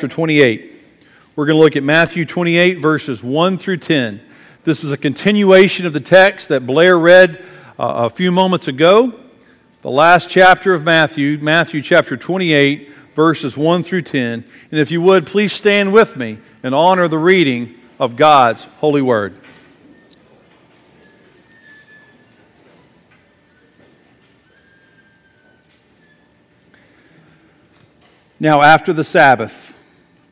chapter 28. We're going to look at Matthew 28, verses 1 through 10. This is a continuation of the text that Blair read uh, a few moments ago. The last chapter of Matthew, Matthew chapter 28, verses 1 through 10. And if you would, please stand with me and honor the reading of God's holy word. Now, after the Sabbath,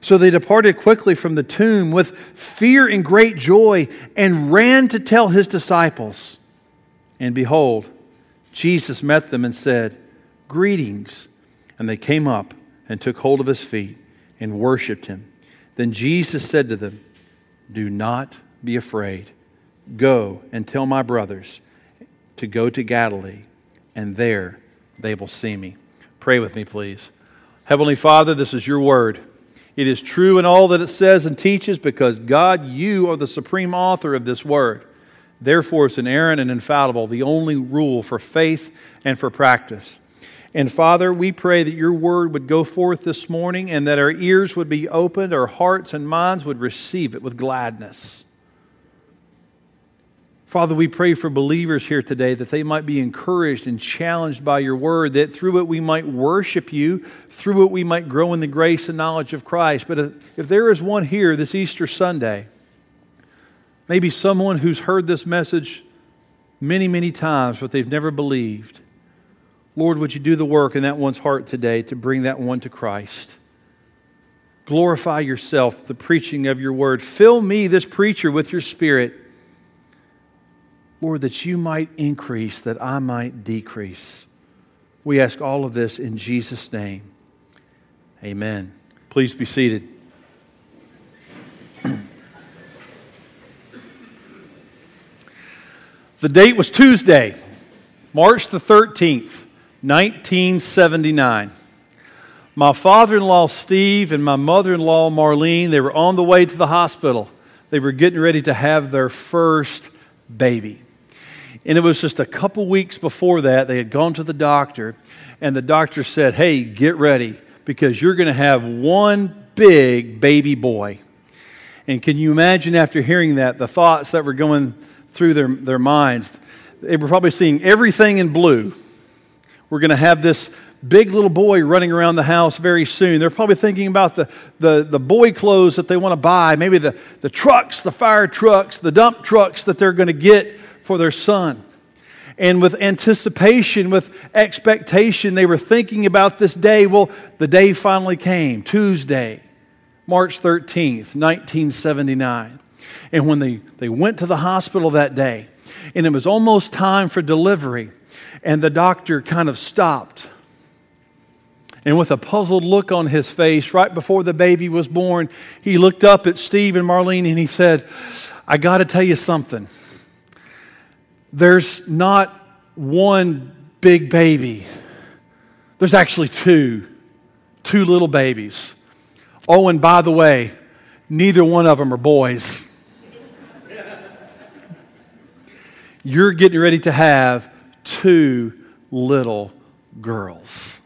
So they departed quickly from the tomb with fear and great joy and ran to tell his disciples. And behold, Jesus met them and said, Greetings. And they came up and took hold of his feet and worshiped him. Then Jesus said to them, Do not be afraid. Go and tell my brothers to go to Galilee and there they will see me. Pray with me, please. Heavenly Father, this is your word. It is true in all that it says and teaches because, God, you are the supreme author of this word. Therefore, it's inerrant and infallible, the only rule for faith and for practice. And Father, we pray that your word would go forth this morning and that our ears would be opened, our hearts and minds would receive it with gladness. Father, we pray for believers here today that they might be encouraged and challenged by your word, that through it we might worship you, through it we might grow in the grace and knowledge of Christ. But if there is one here this Easter Sunday, maybe someone who's heard this message many, many times, but they've never believed, Lord, would you do the work in that one's heart today to bring that one to Christ? Glorify yourself, the preaching of your word. Fill me, this preacher, with your spirit Lord, that you might increase, that I might decrease. We ask all of this in Jesus' name. Amen. Please be seated. the date was Tuesday, March the 13th, 1979. My father in law, Steve, and my mother in law, Marlene, they were on the way to the hospital. They were getting ready to have their first baby. And it was just a couple weeks before that, they had gone to the doctor, and the doctor said, Hey, get ready because you're going to have one big baby boy. And can you imagine after hearing that, the thoughts that were going through their, their minds? They were probably seeing everything in blue. We're going to have this big little boy running around the house very soon. They're probably thinking about the, the, the boy clothes that they want to buy, maybe the, the trucks, the fire trucks, the dump trucks that they're going to get for their son. And with anticipation, with expectation, they were thinking about this day. Well, the day finally came Tuesday, March 13th, 1979. And when they, they went to the hospital that day, and it was almost time for delivery, and the doctor kind of stopped. And with a puzzled look on his face, right before the baby was born, he looked up at Steve and Marlene and he said, I got to tell you something there's not one big baby, there's actually two, two little babies. Oh, and by the way, neither one of them are boys. You're getting ready to have two little girls.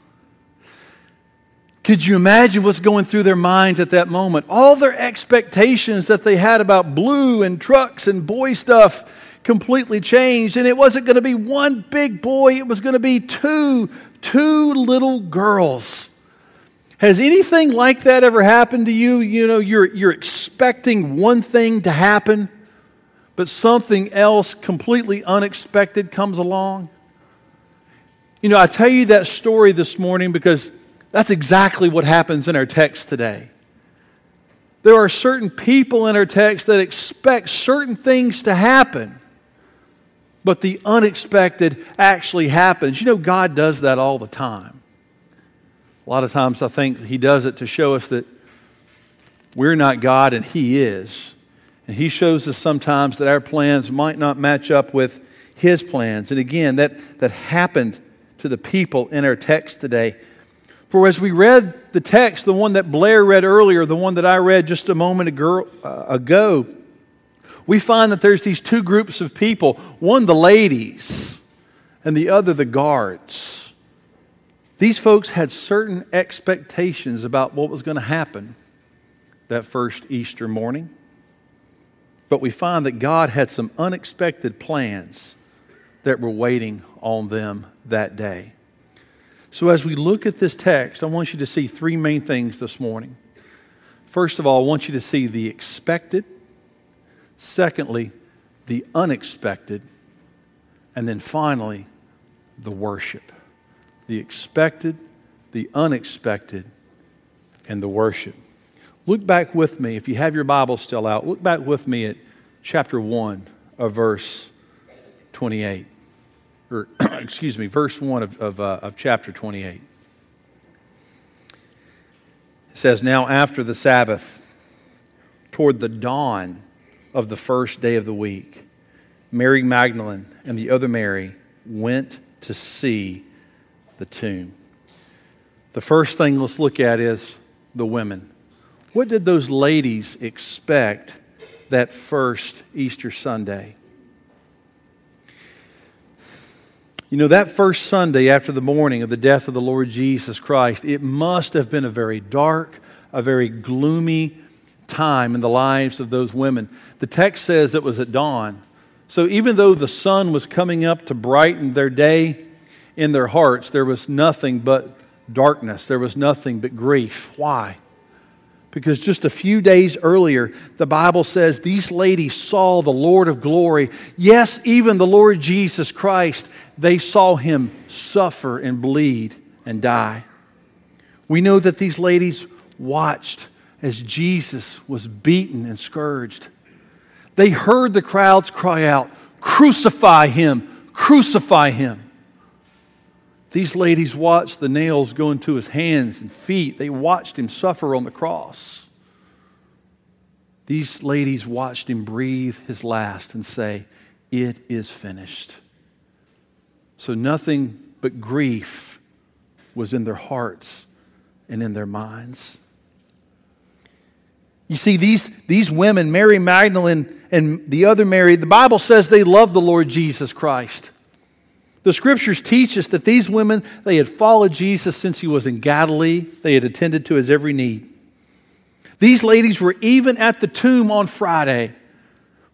Could you imagine what's going through their minds at that moment? All their expectations that they had about blue and trucks and boy stuff completely changed. And it wasn't going to be one big boy, it was going to be two, two little girls. Has anything like that ever happened to you? You know, you're, you're expecting one thing to happen, but something else completely unexpected comes along? You know, I tell you that story this morning because that's exactly what happens in our text today. There are certain people in our text that expect certain things to happen, but the unexpected actually happens. You know, God does that all the time. A lot of times I think He does it to show us that we're not God and He is. And He shows us sometimes that our plans might not match up with His plans. And again, that, that happened to the people in our text today. For as we read the text, the one that Blair read earlier, the one that I read just a moment uh, ago, we find that there's these two groups of people one, the ladies, and the other, the guards. These folks had certain expectations about what was going to happen that first Easter morning. But we find that God had some unexpected plans that were waiting on them that day. So, as we look at this text, I want you to see three main things this morning. First of all, I want you to see the expected. Secondly, the unexpected. And then finally, the worship. The expected, the unexpected, and the worship. Look back with me, if you have your Bible still out, look back with me at chapter 1 of verse 28 or excuse me, verse 1 of, of, uh, of chapter 28. It says, Now after the Sabbath, toward the dawn of the first day of the week, Mary Magdalene and the other Mary went to see the tomb. The first thing let's look at is the women. What did those ladies expect that first Easter Sunday? You know, that first Sunday after the morning of the death of the Lord Jesus Christ, it must have been a very dark, a very gloomy time in the lives of those women. The text says it was at dawn. So even though the sun was coming up to brighten their day in their hearts, there was nothing but darkness. There was nothing but grief. Why? Because just a few days earlier, the Bible says these ladies saw the Lord of glory. Yes, even the Lord Jesus Christ. They saw him suffer and bleed and die. We know that these ladies watched as Jesus was beaten and scourged. They heard the crowds cry out, Crucify him! Crucify him! These ladies watched the nails go into his hands and feet. They watched him suffer on the cross. These ladies watched him breathe his last and say, It is finished. So nothing but grief was in their hearts and in their minds. You see, these, these women, Mary Magdalene and the other Mary, the Bible says they loved the Lord Jesus Christ. The scriptures teach us that these women, they had followed Jesus since he was in Galilee. They had attended to his every need. These ladies were even at the tomb on Friday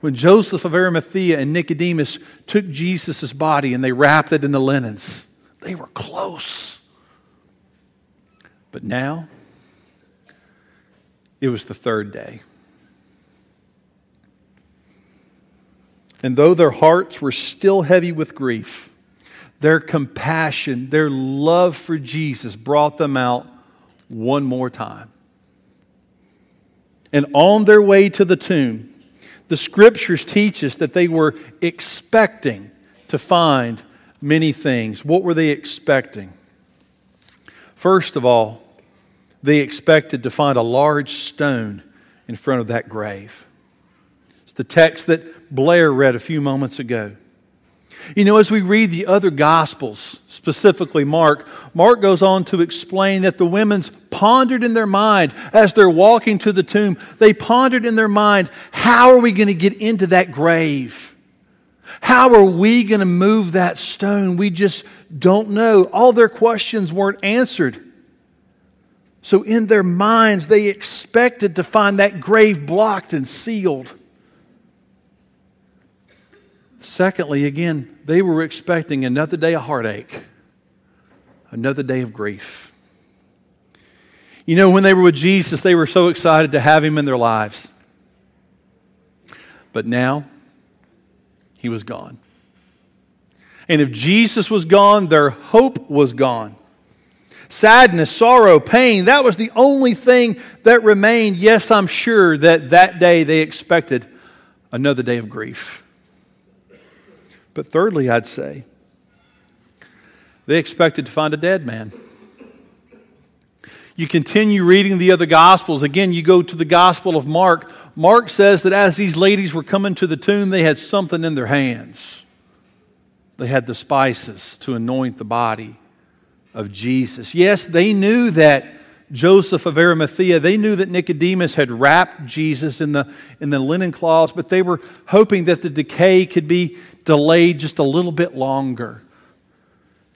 when Joseph of Arimathea and Nicodemus took Jesus' body and they wrapped it in the linens. They were close. But now, it was the third day. And though their hearts were still heavy with grief, their compassion, their love for Jesus brought them out one more time. And on their way to the tomb, the scriptures teach us that they were expecting to find many things. What were they expecting? First of all, they expected to find a large stone in front of that grave. It's the text that Blair read a few moments ago. You know, as we read the other Gospels, specifically Mark, Mark goes on to explain that the women's pondered in their mind as they're walking to the tomb. They pondered in their mind, how are we going to get into that grave? How are we going to move that stone? We just don't know. All their questions weren't answered. So, in their minds, they expected to find that grave blocked and sealed. Secondly, again, they were expecting another day of heartache, another day of grief. You know, when they were with Jesus, they were so excited to have him in their lives. But now, he was gone. And if Jesus was gone, their hope was gone. Sadness, sorrow, pain, that was the only thing that remained. Yes, I'm sure that that day they expected another day of grief. But thirdly, I'd say, they expected to find a dead man. You continue reading the other Gospels. Again, you go to the Gospel of Mark. Mark says that as these ladies were coming to the tomb, they had something in their hands. They had the spices to anoint the body of Jesus. Yes, they knew that Joseph of Arimathea, they knew that Nicodemus had wrapped Jesus in the, in the linen cloths, but they were hoping that the decay could be delayed just a little bit longer.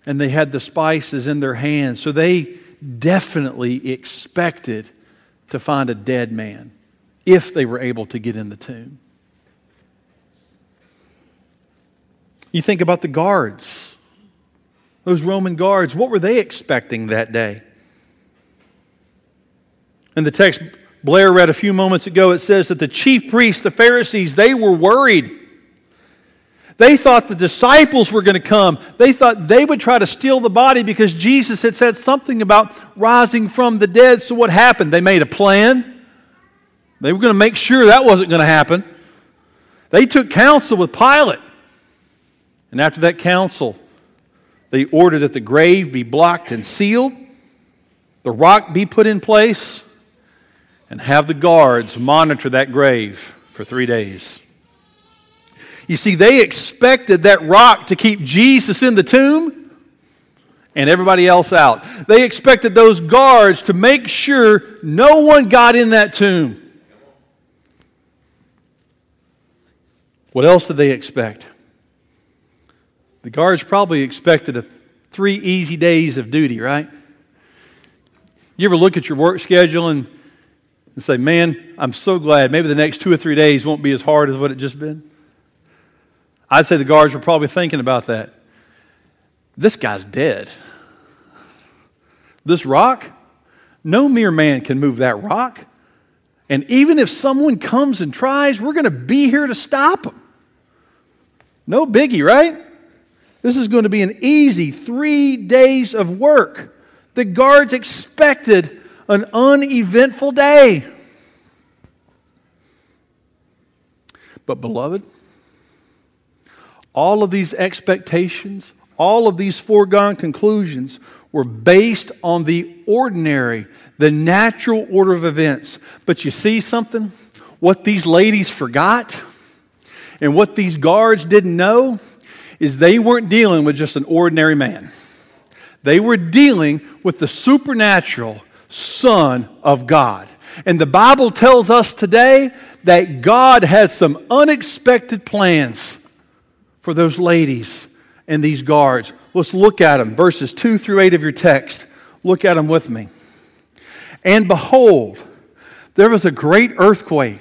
And they had the spices in their hands. So they definitely expected to find a dead man if they were able to get in the tomb. You think about the guards, those Roman guards, what were they expecting that day? In the text Blair read a few moments ago, it says that the chief priests, the Pharisees, they were worried they thought the disciples were going to come. They thought they would try to steal the body because Jesus had said something about rising from the dead. So, what happened? They made a plan. They were going to make sure that wasn't going to happen. They took counsel with Pilate. And after that counsel, they ordered that the grave be blocked and sealed, the rock be put in place, and have the guards monitor that grave for three days. You see, they expected that rock to keep Jesus in the tomb and everybody else out. They expected those guards to make sure no one got in that tomb. What else did they expect? The guards probably expected a three easy days of duty, right? You ever look at your work schedule and, and say, man, I'm so glad maybe the next two or three days won't be as hard as what it just been? I'd say the guards were probably thinking about that. This guy's dead. This rock, no mere man can move that rock. And even if someone comes and tries, we're going to be here to stop them. No biggie, right? This is going to be an easy three days of work. The guards expected an uneventful day. But, beloved, all of these expectations, all of these foregone conclusions were based on the ordinary, the natural order of events. But you see something? What these ladies forgot and what these guards didn't know is they weren't dealing with just an ordinary man. They were dealing with the supernatural Son of God. And the Bible tells us today that God has some unexpected plans for those ladies and these guards. Let's look at them. Verses 2 through 8 of your text. Look at them with me. And behold, there was a great earthquake.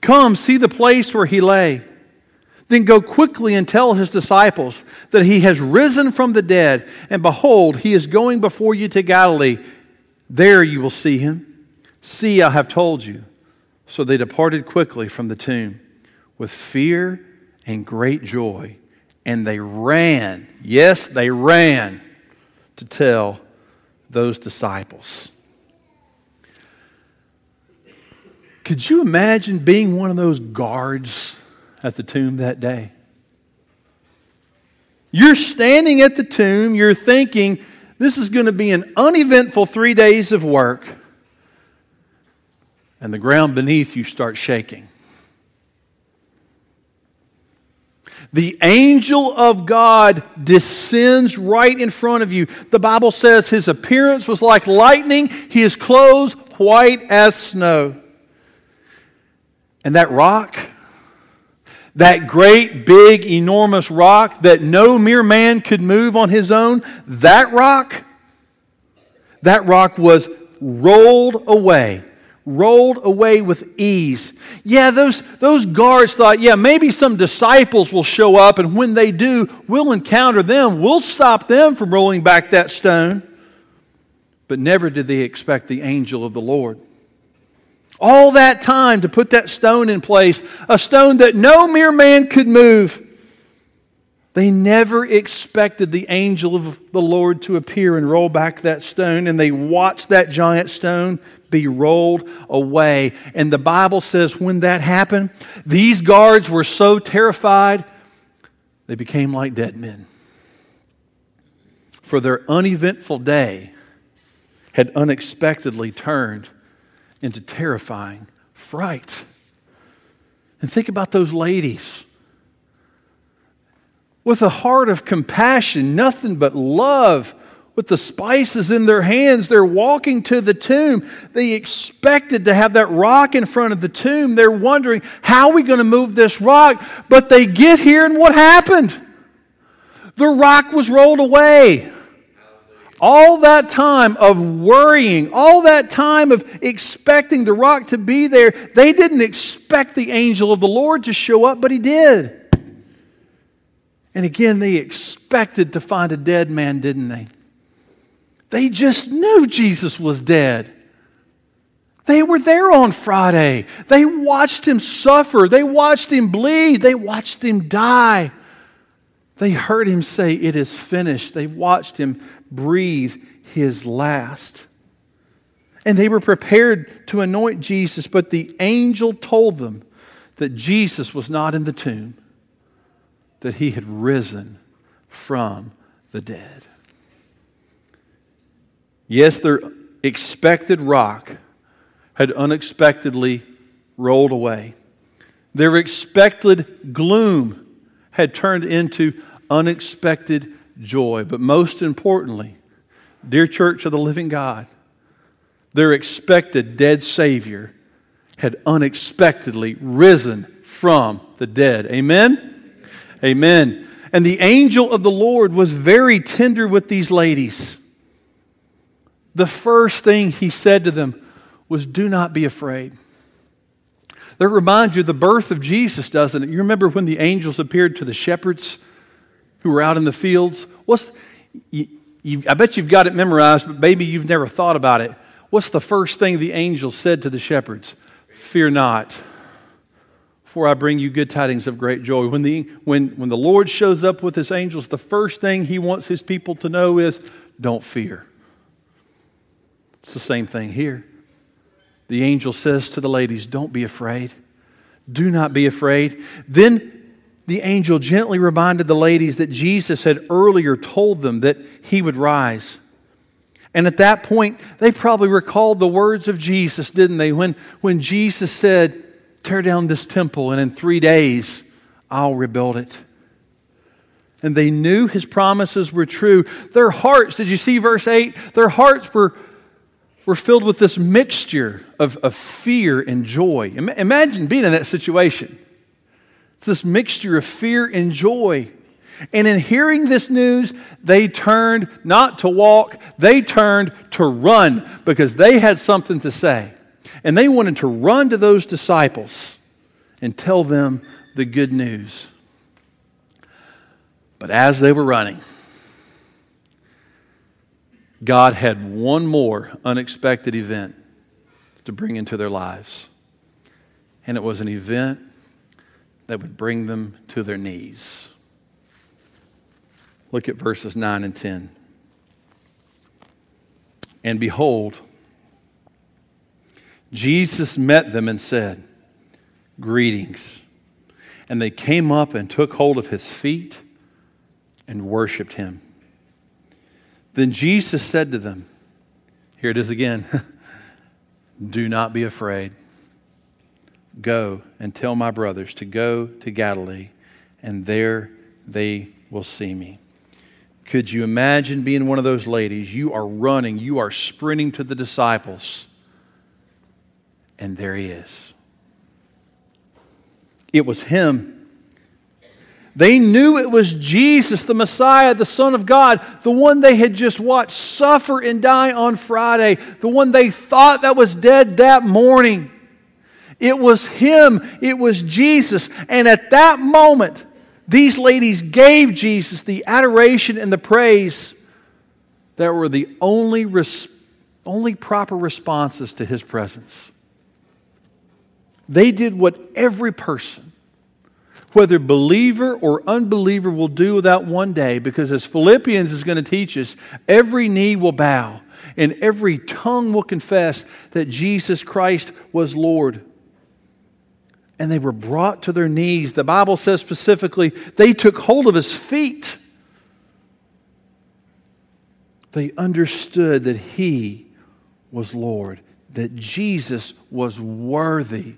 Come, see the place where he lay. Then go quickly and tell his disciples that he has risen from the dead, and behold, he is going before you to Galilee. There you will see him. See, I have told you. So they departed quickly from the tomb with fear and great joy. And they ran, yes, they ran to tell those disciples. Could you imagine being one of those guards at the tomb that day? You're standing at the tomb, you're thinking, this is going to be an uneventful three days of work, and the ground beneath you starts shaking. The angel of God descends right in front of you. The Bible says his appearance was like lightning, his clothes white as snow. And that rock, that great, big, enormous rock that no mere man could move on his own, that rock, that rock was rolled away rolled away with ease. Yeah, those, those guards thought, yeah, maybe some disciples will show up, and when they do, we'll encounter them. We'll stop them from rolling back that stone. But never did they expect the angel of the Lord. All that time to put that stone in place, a stone that no mere man could move. They never expected the angel of the Lord to appear and roll back that stone, and they watched that giant stone be rolled away. And the Bible says when that happened, these guards were so terrified, they became like dead men. For their uneventful day had unexpectedly turned into terrifying fright. And think about those ladies. With a heart of compassion, nothing but love with the spices in their hands. They're walking to the tomb. They expected to have that rock in front of the tomb. They're wondering, how are we going to move this rock? But they get here, and what happened? The rock was rolled away. All that time of worrying, all that time of expecting the rock to be there, they didn't expect the angel of the Lord to show up, but he did. And again, they expected to find a dead man, didn't they? They just knew Jesus was dead. They were there on Friday. They watched him suffer. They watched him bleed. They watched him die. They heard him say, It is finished. They watched him breathe his last. And they were prepared to anoint Jesus, but the angel told them that Jesus was not in the tomb, that he had risen from the dead. Yes, their expected rock had unexpectedly rolled away. Their expected gloom had turned into unexpected joy. But most importantly, dear church of the living God, their expected dead Savior had unexpectedly risen from the dead. Amen? Amen. And the angel of the Lord was very tender with these ladies the first thing he said to them was, Do not be afraid. That reminds you of the birth of Jesus, doesn't it? You remember when the angels appeared to the shepherds who were out in the fields? What's, you, you, I bet you've got it memorized, but maybe you've never thought about it. What's the first thing the angel said to the shepherds? Fear not, for I bring you good tidings of great joy. When the, when, when the Lord shows up with his angels, the first thing he wants his people to know is don't fear. It's the same thing here. The angel says to the ladies, Don't be afraid. Do not be afraid. Then the angel gently reminded the ladies that Jesus had earlier told them that he would rise. And at that point, they probably recalled the words of Jesus, didn't they? When, when Jesus said, Tear down this temple, and in three days I'll rebuild it. And they knew his promises were true. Their hearts, did you see verse 8? Their hearts were were filled with this mixture of, of fear and joy. Imagine being in that situation. It's this mixture of fear and joy. And in hearing this news, they turned not to walk, they turned to run because they had something to say. And they wanted to run to those disciples and tell them the good news. But as they were running, God had one more unexpected event to bring into their lives. And it was an event that would bring them to their knees. Look at verses 9 and 10. And behold, Jesus met them and said, Greetings. And they came up and took hold of his feet and worshiped him. Then Jesus said to them, Here it is again Do not be afraid. Go and tell my brothers to go to Galilee, and there they will see me. Could you imagine being one of those ladies? You are running, you are sprinting to the disciples, and there he is. It was him. They knew it was Jesus, the Messiah, the Son of God, the one they had just watched suffer and die on Friday, the one they thought that was dead that morning. It was him, it was Jesus. And at that moment, these ladies gave Jesus the adoration and the praise that were the only, res- only proper responses to his presence. They did what every person, whether believer or unbeliever, will do without one day, because as Philippians is going to teach us, every knee will bow and every tongue will confess that Jesus Christ was Lord and they were brought to their knees. The Bible says specifically, they took hold of his feet. They understood that he was Lord, that Jesus was worthy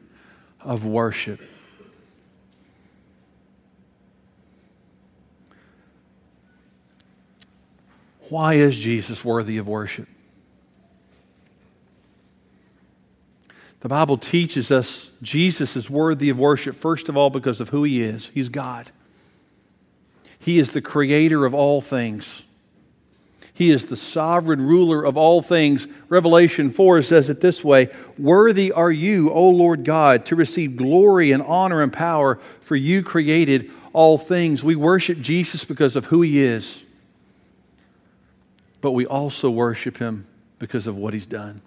of worship. Why is Jesus worthy of worship? The Bible teaches us Jesus is worthy of worship, first of all, because of who he is. He's God. He is the creator of all things. He is the sovereign ruler of all things. Revelation 4 says it this way Worthy are you, O Lord God, to receive glory and honor and power, for you created all things. We worship Jesus because of who he is, but we also worship him because of what he's done.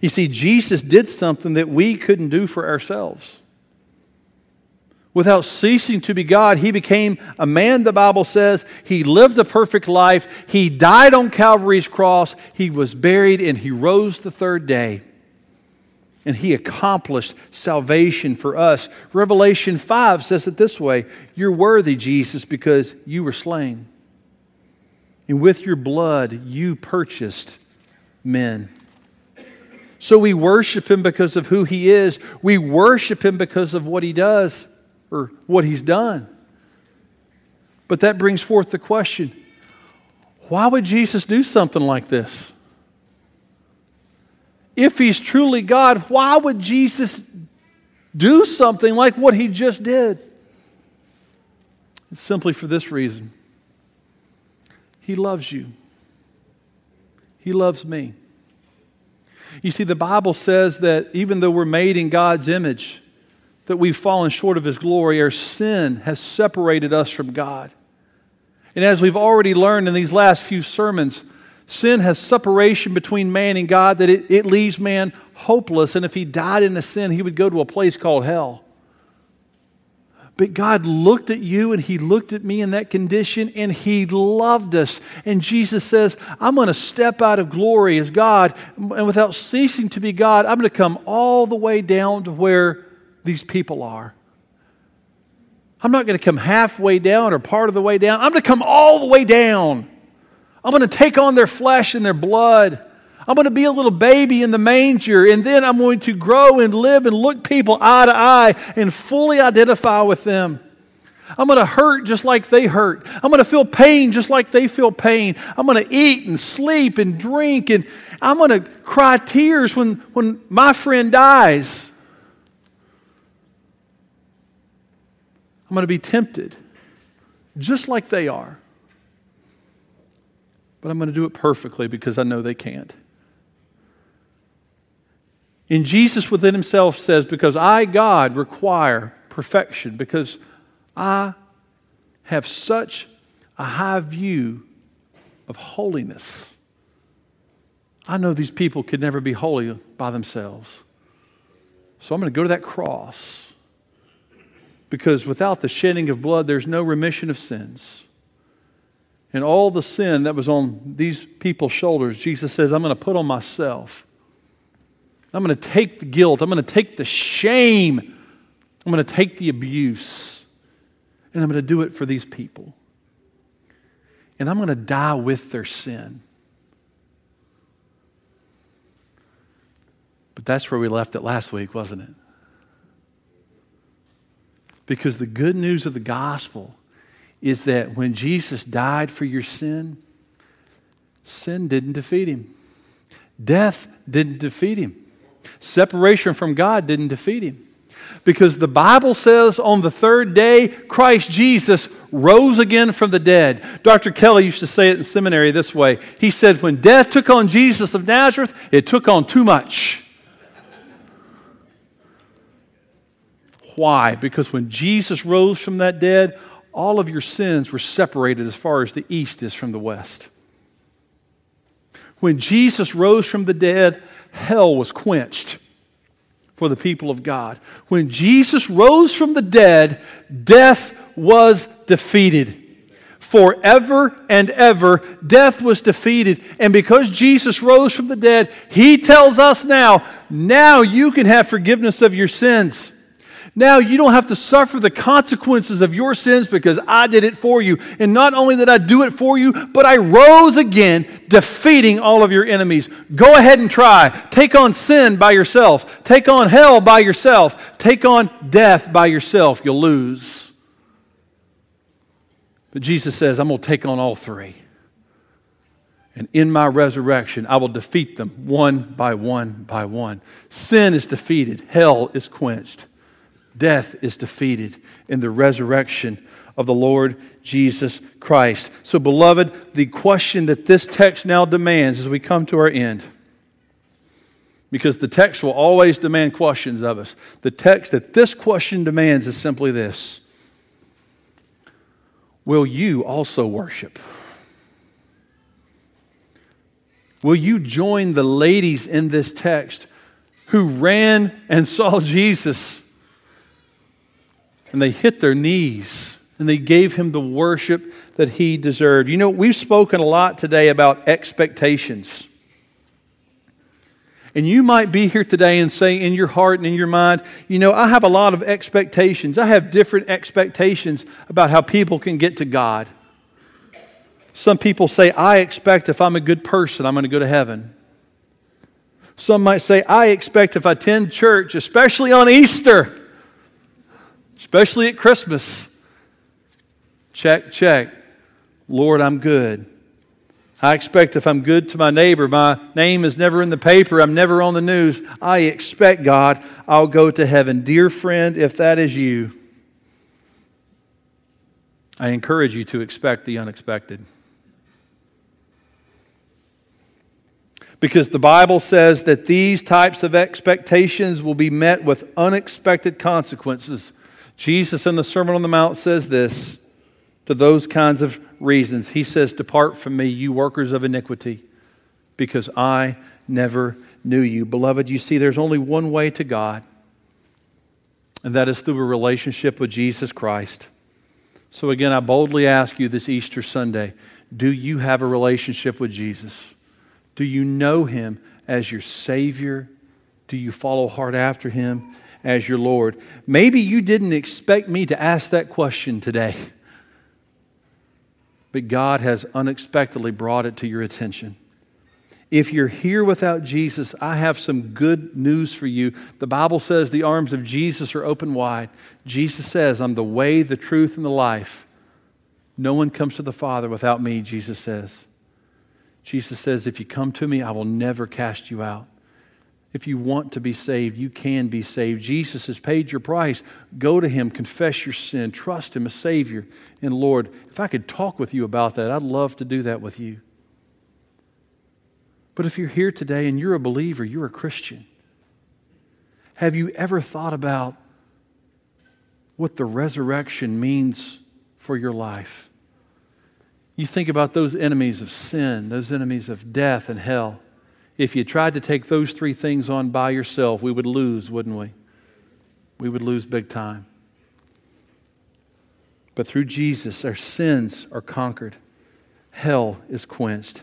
You see, Jesus did something that we couldn't do for ourselves. Without ceasing to be God, he became a man, the Bible says. He lived a perfect life. He died on Calvary's cross. He was buried and he rose the third day. And he accomplished salvation for us. Revelation 5 says it this way You're worthy, Jesus, because you were slain. And with your blood, you purchased men. So we worship him because of who he is. We worship him because of what he does or what he's done. But that brings forth the question why would Jesus do something like this? If he's truly God, why would Jesus do something like what he just did? It's simply for this reason He loves you, He loves me. You see, the Bible says that even though we're made in God's image, that we've fallen short of His glory, our sin has separated us from God. And as we've already learned in these last few sermons, sin has separation between man and God, that it, it leaves man hopeless. And if he died in a sin, he would go to a place called hell. But God looked at you and He looked at me in that condition and He loved us. And Jesus says, I'm going to step out of glory as God. And without ceasing to be God, I'm going to come all the way down to where these people are. I'm not going to come halfway down or part of the way down. I'm going to come all the way down. I'm going to take on their flesh and their blood. I'm going to be a little baby in the manger, and then I'm going to grow and live and look people eye to eye and fully identify with them. I'm going to hurt just like they hurt. I'm going to feel pain just like they feel pain. I'm going to eat and sleep and drink, and I'm going to cry tears when, when my friend dies. I'm going to be tempted just like they are. But I'm going to do it perfectly because I know they can't. And Jesus within himself says, Because I, God, require perfection, because I have such a high view of holiness. I know these people could never be holy by themselves. So I'm going to go to that cross because without the shedding of blood, there's no remission of sins. And all the sin that was on these people's shoulders, Jesus says, I'm going to put on myself. I'm going to take the guilt. I'm going to take the shame. I'm going to take the abuse. And I'm going to do it for these people. And I'm going to die with their sin. But that's where we left it last week, wasn't it? Because the good news of the gospel is that when Jesus died for your sin, sin didn't defeat him. Death didn't defeat him. Separation from God didn't defeat him. Because the Bible says on the third day, Christ Jesus rose again from the dead. Dr. Kelly used to say it in seminary this way He said, When death took on Jesus of Nazareth, it took on too much. Why? Because when Jesus rose from that dead, all of your sins were separated as far as the east is from the west. When Jesus rose from the dead, hell was quenched for the people of God. When Jesus rose from the dead, death was defeated. Forever and ever, death was defeated. And because Jesus rose from the dead, He tells us now, now you can have forgiveness of your sins. Now you don't have to suffer the consequences of your sins because I did it for you. And not only did I do it for you, but I rose again, defeating all of your enemies. Go ahead and try. Take on sin by yourself, take on hell by yourself, take on death by yourself. You'll lose. But Jesus says, I'm going to take on all three. And in my resurrection, I will defeat them one by one by one. Sin is defeated, hell is quenched death is defeated in the resurrection of the Lord Jesus Christ. So, beloved, the question that this text now demands as we come to our end, because the text will always demand questions of us, the text that this question demands is simply this Will you also worship? Will you join the ladies in this text who ran and saw Jesus? And they hit their knees and they gave him the worship that he deserved. You know, we've spoken a lot today about expectations. And you might be here today and say in your heart and in your mind, you know, I have a lot of expectations. I have different expectations about how people can get to God. Some people say, I expect if I'm a good person, I'm going to go to heaven. Some might say, I expect if I attend church, especially on Easter, especially at Christmas. Check, check. Lord, I'm good. I expect if I'm good to my neighbor, my name is never in the paper, I'm never on the news. I expect, God, I'll go to heaven. Dear friend, if that is you, I encourage you to expect the unexpected. Because the Bible says that these types of expectations will be met with unexpected consequences Jesus in the Sermon on the Mount says this to those kinds of reasons. He says, Depart from me, you workers of iniquity, because I never knew you. Beloved, you see, there's only one way to God, and that is through a relationship with Jesus Christ. So, again, I boldly ask you this Easter Sunday do you have a relationship with Jesus? Do you know him as your Savior? Do you follow hard after him? As your Lord. Maybe you didn't expect me to ask that question today, but God has unexpectedly brought it to your attention. If you're here without Jesus, I have some good news for you. The Bible says the arms of Jesus are open wide. Jesus says, I'm the way, the truth, and the life. No one comes to the Father without me, Jesus says. Jesus says, If you come to me, I will never cast you out. If you want to be saved, you can be saved. Jesus has paid your price. Go to Him, confess your sin, trust Him as Savior and Lord. If I could talk with you about that, I'd love to do that with you. But if you're here today and you're a believer, you're a Christian, have you ever thought about what the resurrection means for your life? You think about those enemies of sin, those enemies of death and hell. If you tried to take those three things on by yourself, we would lose, wouldn't we? We would lose big time. But through Jesus, our sins are conquered, hell is quenched,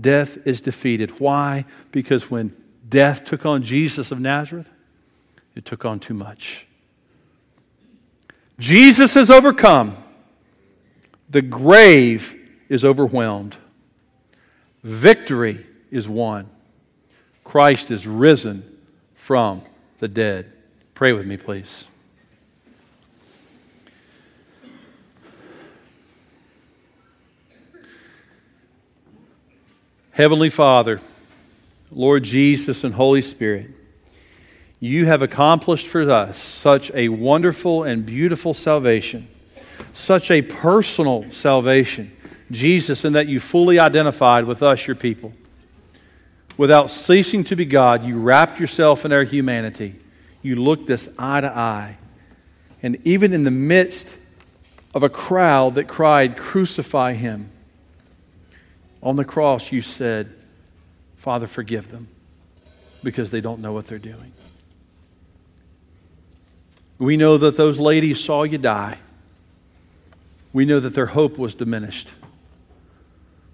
death is defeated. Why? Because when death took on Jesus of Nazareth, it took on too much. Jesus has overcome. The grave is overwhelmed. Victory is won. Christ is risen from the dead. Pray with me, please. Heavenly Father, Lord Jesus and Holy Spirit, you have accomplished for us such a wonderful and beautiful salvation, such a personal salvation, Jesus, in that you fully identified with us, your people. Without ceasing to be God, you wrapped yourself in our humanity. You looked us eye to eye. And even in the midst of a crowd that cried, Crucify him, on the cross you said, Father, forgive them because they don't know what they're doing. We know that those ladies saw you die. We know that their hope was diminished.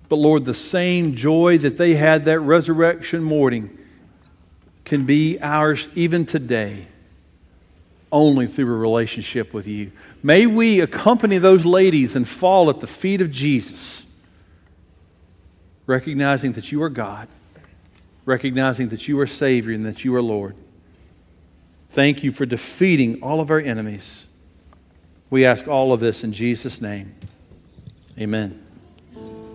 But Lord, the same joy that they had that resurrection morning can be ours even today, only through a relationship with you. May we accompany those ladies and fall at the feet of Jesus, recognizing that you are God, recognizing that you are Savior and that you are Lord. Thank you for defeating all of our enemies. We ask all of this in Jesus' name. Amen.